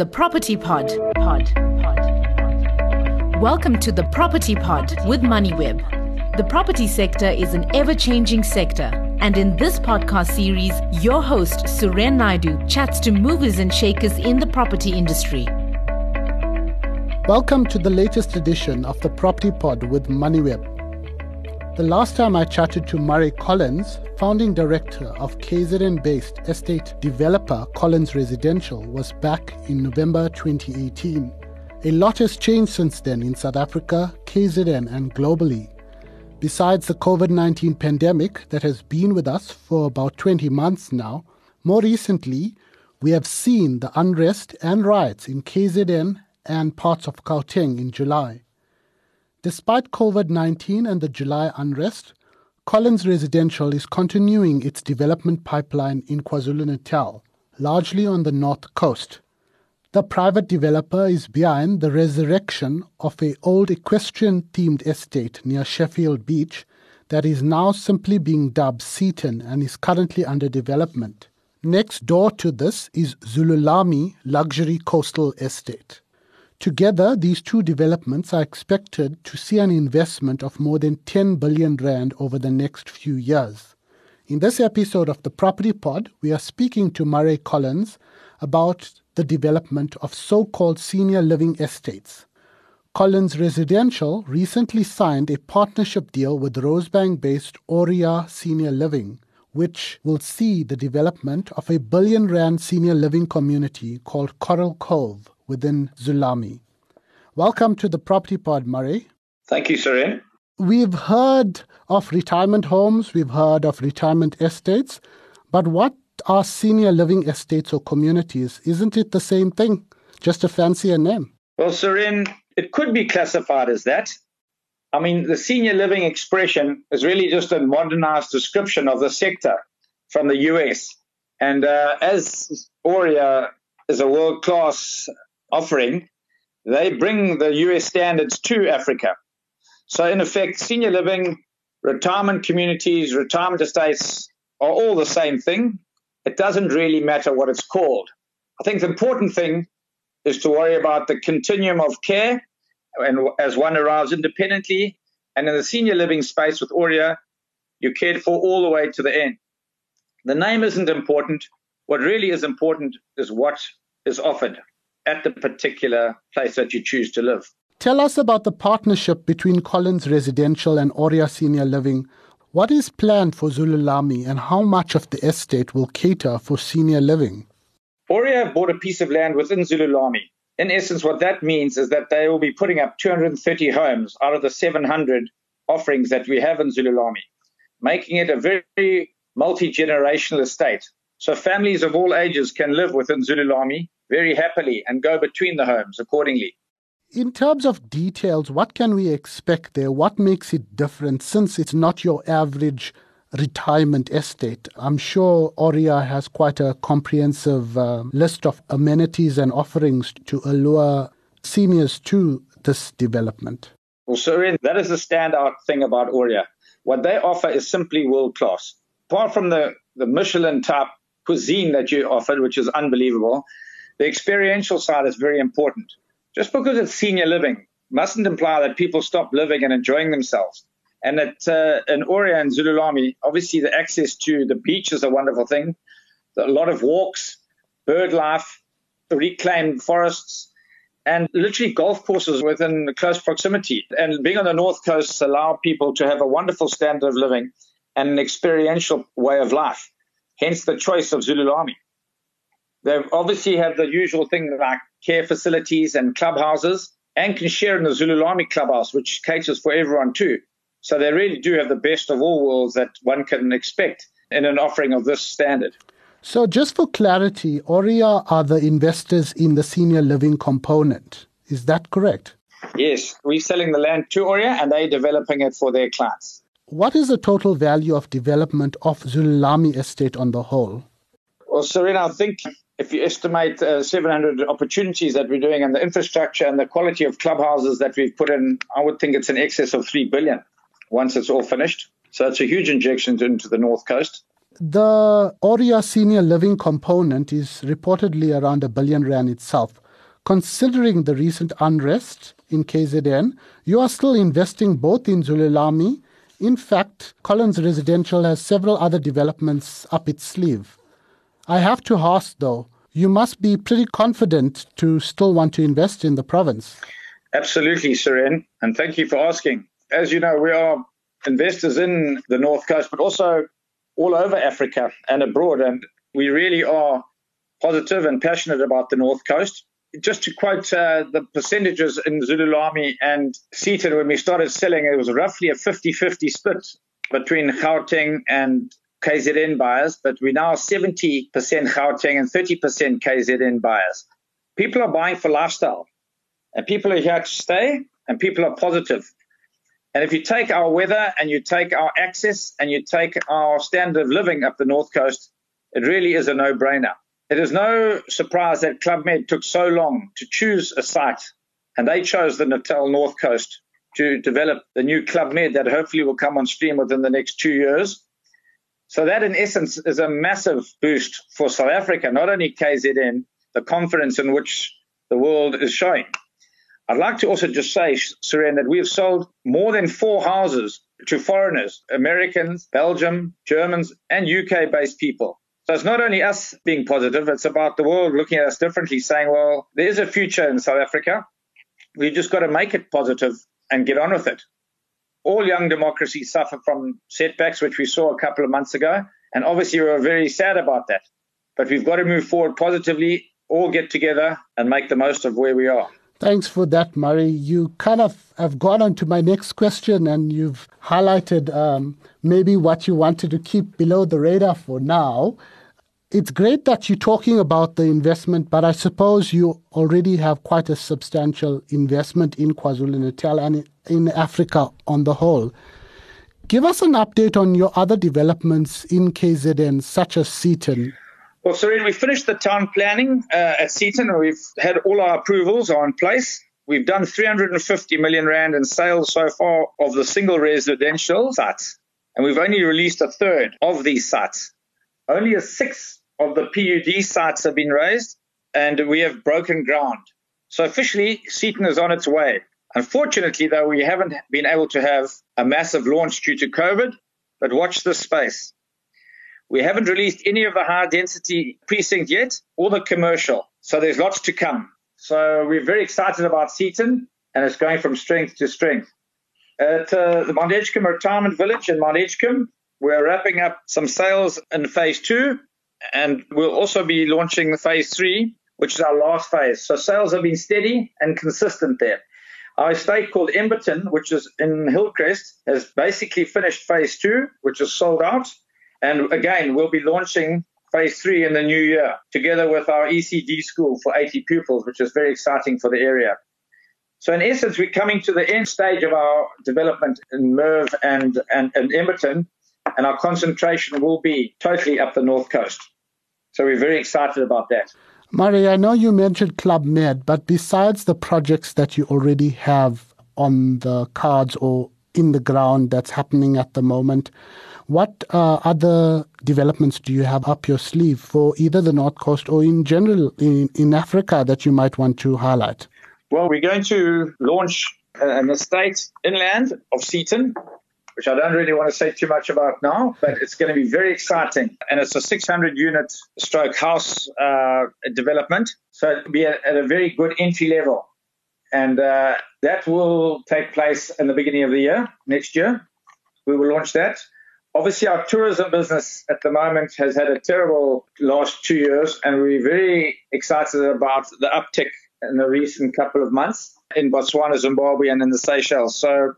The Property Pod. Pod. Pod. Welcome to the Property Pod with MoneyWeb. The property sector is an ever changing sector. And in this podcast series, your host, Suren Naidu, chats to movers and shakers in the property industry. Welcome to the latest edition of the Property Pod with MoneyWeb. The last time I chatted to Murray Collins, founding director of KZN based estate developer Collins Residential, was back in November 2018. A lot has changed since then in South Africa, KZN, and globally. Besides the COVID 19 pandemic that has been with us for about 20 months now, more recently, we have seen the unrest and riots in KZN and parts of Gauteng in July. Despite COVID 19 and the July unrest, Collins Residential is continuing its development pipeline in KwaZulu Natal, largely on the north coast. The private developer is behind the resurrection of a old equestrian themed estate near Sheffield Beach that is now simply being dubbed Seaton and is currently under development. Next door to this is Zululami Luxury Coastal Estate. Together, these two developments are expected to see an investment of more than 10 billion rand over the next few years. In this episode of the Property Pod, we are speaking to Murray Collins about the development of so-called senior living estates. Collins Residential recently signed a partnership deal with Rosebank-based Auria Senior Living, which will see the development of a billion rand senior living community called Coral Cove within Zululami. Welcome to the Property Pod, Murray. Thank you, Suren. We've heard of retirement homes, we've heard of retirement estates, but what are senior living estates or communities? Isn't it the same thing, just a fancier name? Well, Suren, it could be classified as that. I mean, the senior living expression is really just a modernized description of the sector from the US. And uh, as Auria is a world class offering, they bring the US standards to Africa. So, in effect, senior living, retirement communities, retirement estates are all the same thing. It doesn't really matter what it's called. I think the important thing is to worry about the continuum of care and as one arrives independently. And in the senior living space with Auria, you're cared for all the way to the end. The name isn't important. What really is important is what is offered at the particular place that you choose to live. Tell us about the partnership between Collins Residential and Auria Senior Living. What is planned for Zululami and how much of the estate will cater for senior living? Auria bought a piece of land within Zululami. In essence, what that means is that they will be putting up 230 homes out of the 700 offerings that we have in Zululami, making it a very multi generational estate. So families of all ages can live within Zululami very happily and go between the homes accordingly. In terms of details, what can we expect there? What makes it different since it's not your average retirement estate? I'm sure Auria has quite a comprehensive uh, list of amenities and offerings to allure seniors to this development. Well, Suren, that is the standout thing about Auria. What they offer is simply world class. Apart from the, the Michelin type cuisine that you offered, which is unbelievable, the experiential side is very important. Just because it's senior living mustn't imply that people stop living and enjoying themselves. And uh, in Auria and Zululami, obviously the access to the beach is a wonderful thing. A lot of walks, bird life, reclaimed forests, and literally golf courses within close proximity. And being on the north coast allow people to have a wonderful standard of living and an experiential way of life. Hence the choice of Zululami. They obviously have the usual thing like care facilities and clubhouses and can share in the Zululami clubhouse, which caters for everyone too. So they really do have the best of all worlds that one can expect in an offering of this standard. So, just for clarity, Auria are the investors in the senior living component. Is that correct? Yes, we're selling the land to Auria and they're developing it for their clients. What is the total value of development of Zululami estate on the whole? Well, Suren, I think if you estimate uh, 700 opportunities that we're doing and the infrastructure and the quality of clubhouses that we've put in, I would think it's in excess of 3 billion once it's all finished. So it's a huge injection into the North Coast. The Auria senior living component is reportedly around a billion rand itself. considering the recent unrest in KZN, you are still investing both in Zululami. In fact, Collins Residential has several other developments up its sleeve. I have to ask though, you must be pretty confident to still want to invest in the province. Absolutely, Suren, and thank you for asking. As you know, we are investors in the North Coast, but also all over Africa and abroad, and we really are positive and passionate about the North Coast. Just to quote uh, the percentages in Zululami and Seaton, when we started selling, it was roughly a 50 50 split between Gauteng and KZN buyers, but we're now 70% Gauteng and 30% KZN buyers. People are buying for lifestyle, and people are here to stay, and people are positive. And if you take our weather and you take our access and you take our standard of living up the North Coast, it really is a no brainer. It is no surprise that Club Med took so long to choose a site, and they chose the Natal North Coast to develop the new Club Med that hopefully will come on stream within the next two years. So that, in essence, is a massive boost for South Africa, not only KZN, the confidence in which the world is showing. I'd like to also just say, Suren, that we have sold more than four houses to foreigners, Americans, Belgium, Germans, and UK based people. So it's not only us being positive, it's about the world looking at us differently, saying, well, there's a future in South Africa. We've just got to make it positive and get on with it. All young democracies suffer from setbacks, which we saw a couple of months ago. And obviously, we're very sad about that. But we've got to move forward positively, all get together and make the most of where we are. Thanks for that, Murray. You kind of have gone on to my next question and you've highlighted um, maybe what you wanted to keep below the radar for now. It's great that you're talking about the investment, but I suppose you already have quite a substantial investment in KwaZulu Natal and in Africa on the whole. Give us an update on your other developments in KZN, such as Seaton. Well, Suren, we finished the town planning uh, at Seaton, we've had all our approvals are in place. We've done 350 million rand in sales so far of the single residential sites, and we've only released a third of these sites. Only a sixth of the PUD sites have been raised, and we have broken ground. So officially, Seaton is on its way. Unfortunately, though, we haven't been able to have a massive launch due to COVID, but watch this space. We haven't released any of the high density precinct yet or the commercial. So there's lots to come. So we're very excited about Seaton and it's going from strength to strength. At uh, the Mount Edgecombe Retirement Village in Mount Edgecombe, we're wrapping up some sales in phase two and we'll also be launching phase three, which is our last phase. So sales have been steady and consistent there. Our estate called Emberton, which is in Hillcrest, has basically finished phase two, which is sold out. And again, we'll be launching phase three in the new year together with our ECD school for 80 pupils, which is very exciting for the area. So in essence, we're coming to the end stage of our development in Merv and, and, and Emberton, and our concentration will be totally up the north coast. So we're very excited about that. Murray, I know you mentioned Club Med, but besides the projects that you already have on the cards or in the ground that's happening at the moment, what uh, other developments do you have up your sleeve for either the North Coast or in general in, in Africa that you might want to highlight? Well, we're going to launch an estate inland of Seaton, which I don't really want to say too much about now, but it's going to be very exciting. And it's a 600 unit stroke house uh, development. So it'll be at, at, a very good entry level. And uh, that will take place in the beginning of the year, next year. We will launch that. Obviously, our tourism business at the moment has had a terrible last two years, and we're very excited about the uptick in the recent couple of months in Botswana, Zimbabwe, and in the Seychelles. So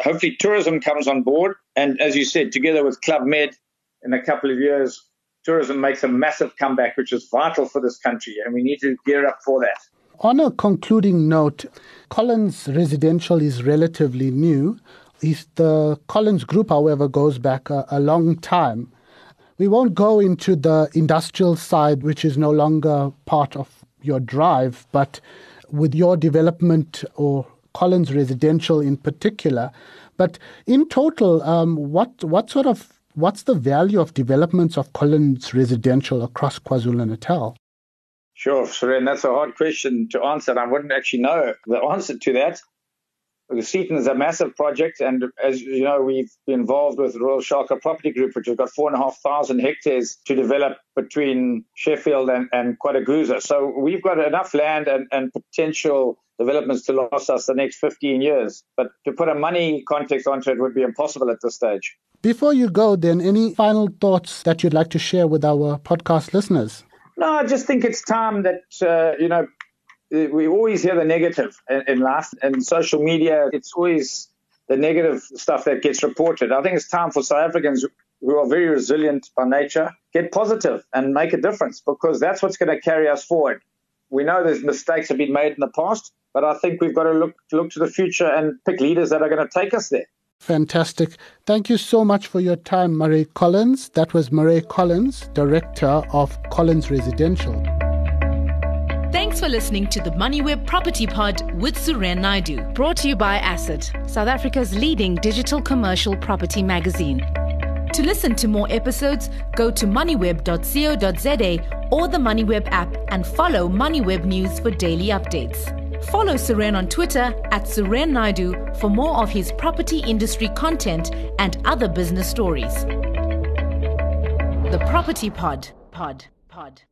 hopefully tourism comes on board. And as you said, together with Club Med in a couple of years, tourism makes a massive comeback, which is vital for this country. And we need to gear up for that. On a concluding note, Collins Residential is relatively new. The Collins Group, however, goes back a, a long time. We won't go into the industrial side, which is no longer part of your drive, but with your development or Collins Residential in particular, but in total, um, what what sort of what's the value of developments of Collins Residential across KwaZulu Natal? Sure, Suren, that's a hard question to answer. I wouldn't actually know the answer to that. The Seaton is a massive project, and as you know, we've been involved with Royal Shaka Property Group, which has got four and a half thousand hectares to develop between Sheffield and, and KwaDukuza. So we've got enough land and, and potential developments to last us the next 15 years. But to put a money context onto it would be impossible at this stage. Before you go, then, any final thoughts that you'd like to share with our podcast listeners? No, I just think it's time that, uh, you know, we always hear the negative in, in life and social media. It's always the negative stuff that gets reported. I think it's time for South Africans who are very resilient by nature get positive and make a difference because that's what's going to carry us forward. We know there's mistakes have been made in the past, but I think we've got to look look to the future and pick leaders that are going to take us there. Fantastic. Thank you so much for your time, Murray Collins. That was Murray Collins, Director of Collins Residential. Thanks for listening to the MoneyWeb Property Pod with Suren Naidu, brought to you by Asset, South Africa's leading digital commercial property magazine. To listen to more episodes, go to moneyweb.co.za or the MoneyWeb app and follow MoneyWeb News for daily updates. Follow Suren on Twitter at Suren Naidu for more of his property industry content and other business stories. The Property Pod. Pod. Pod. Pod.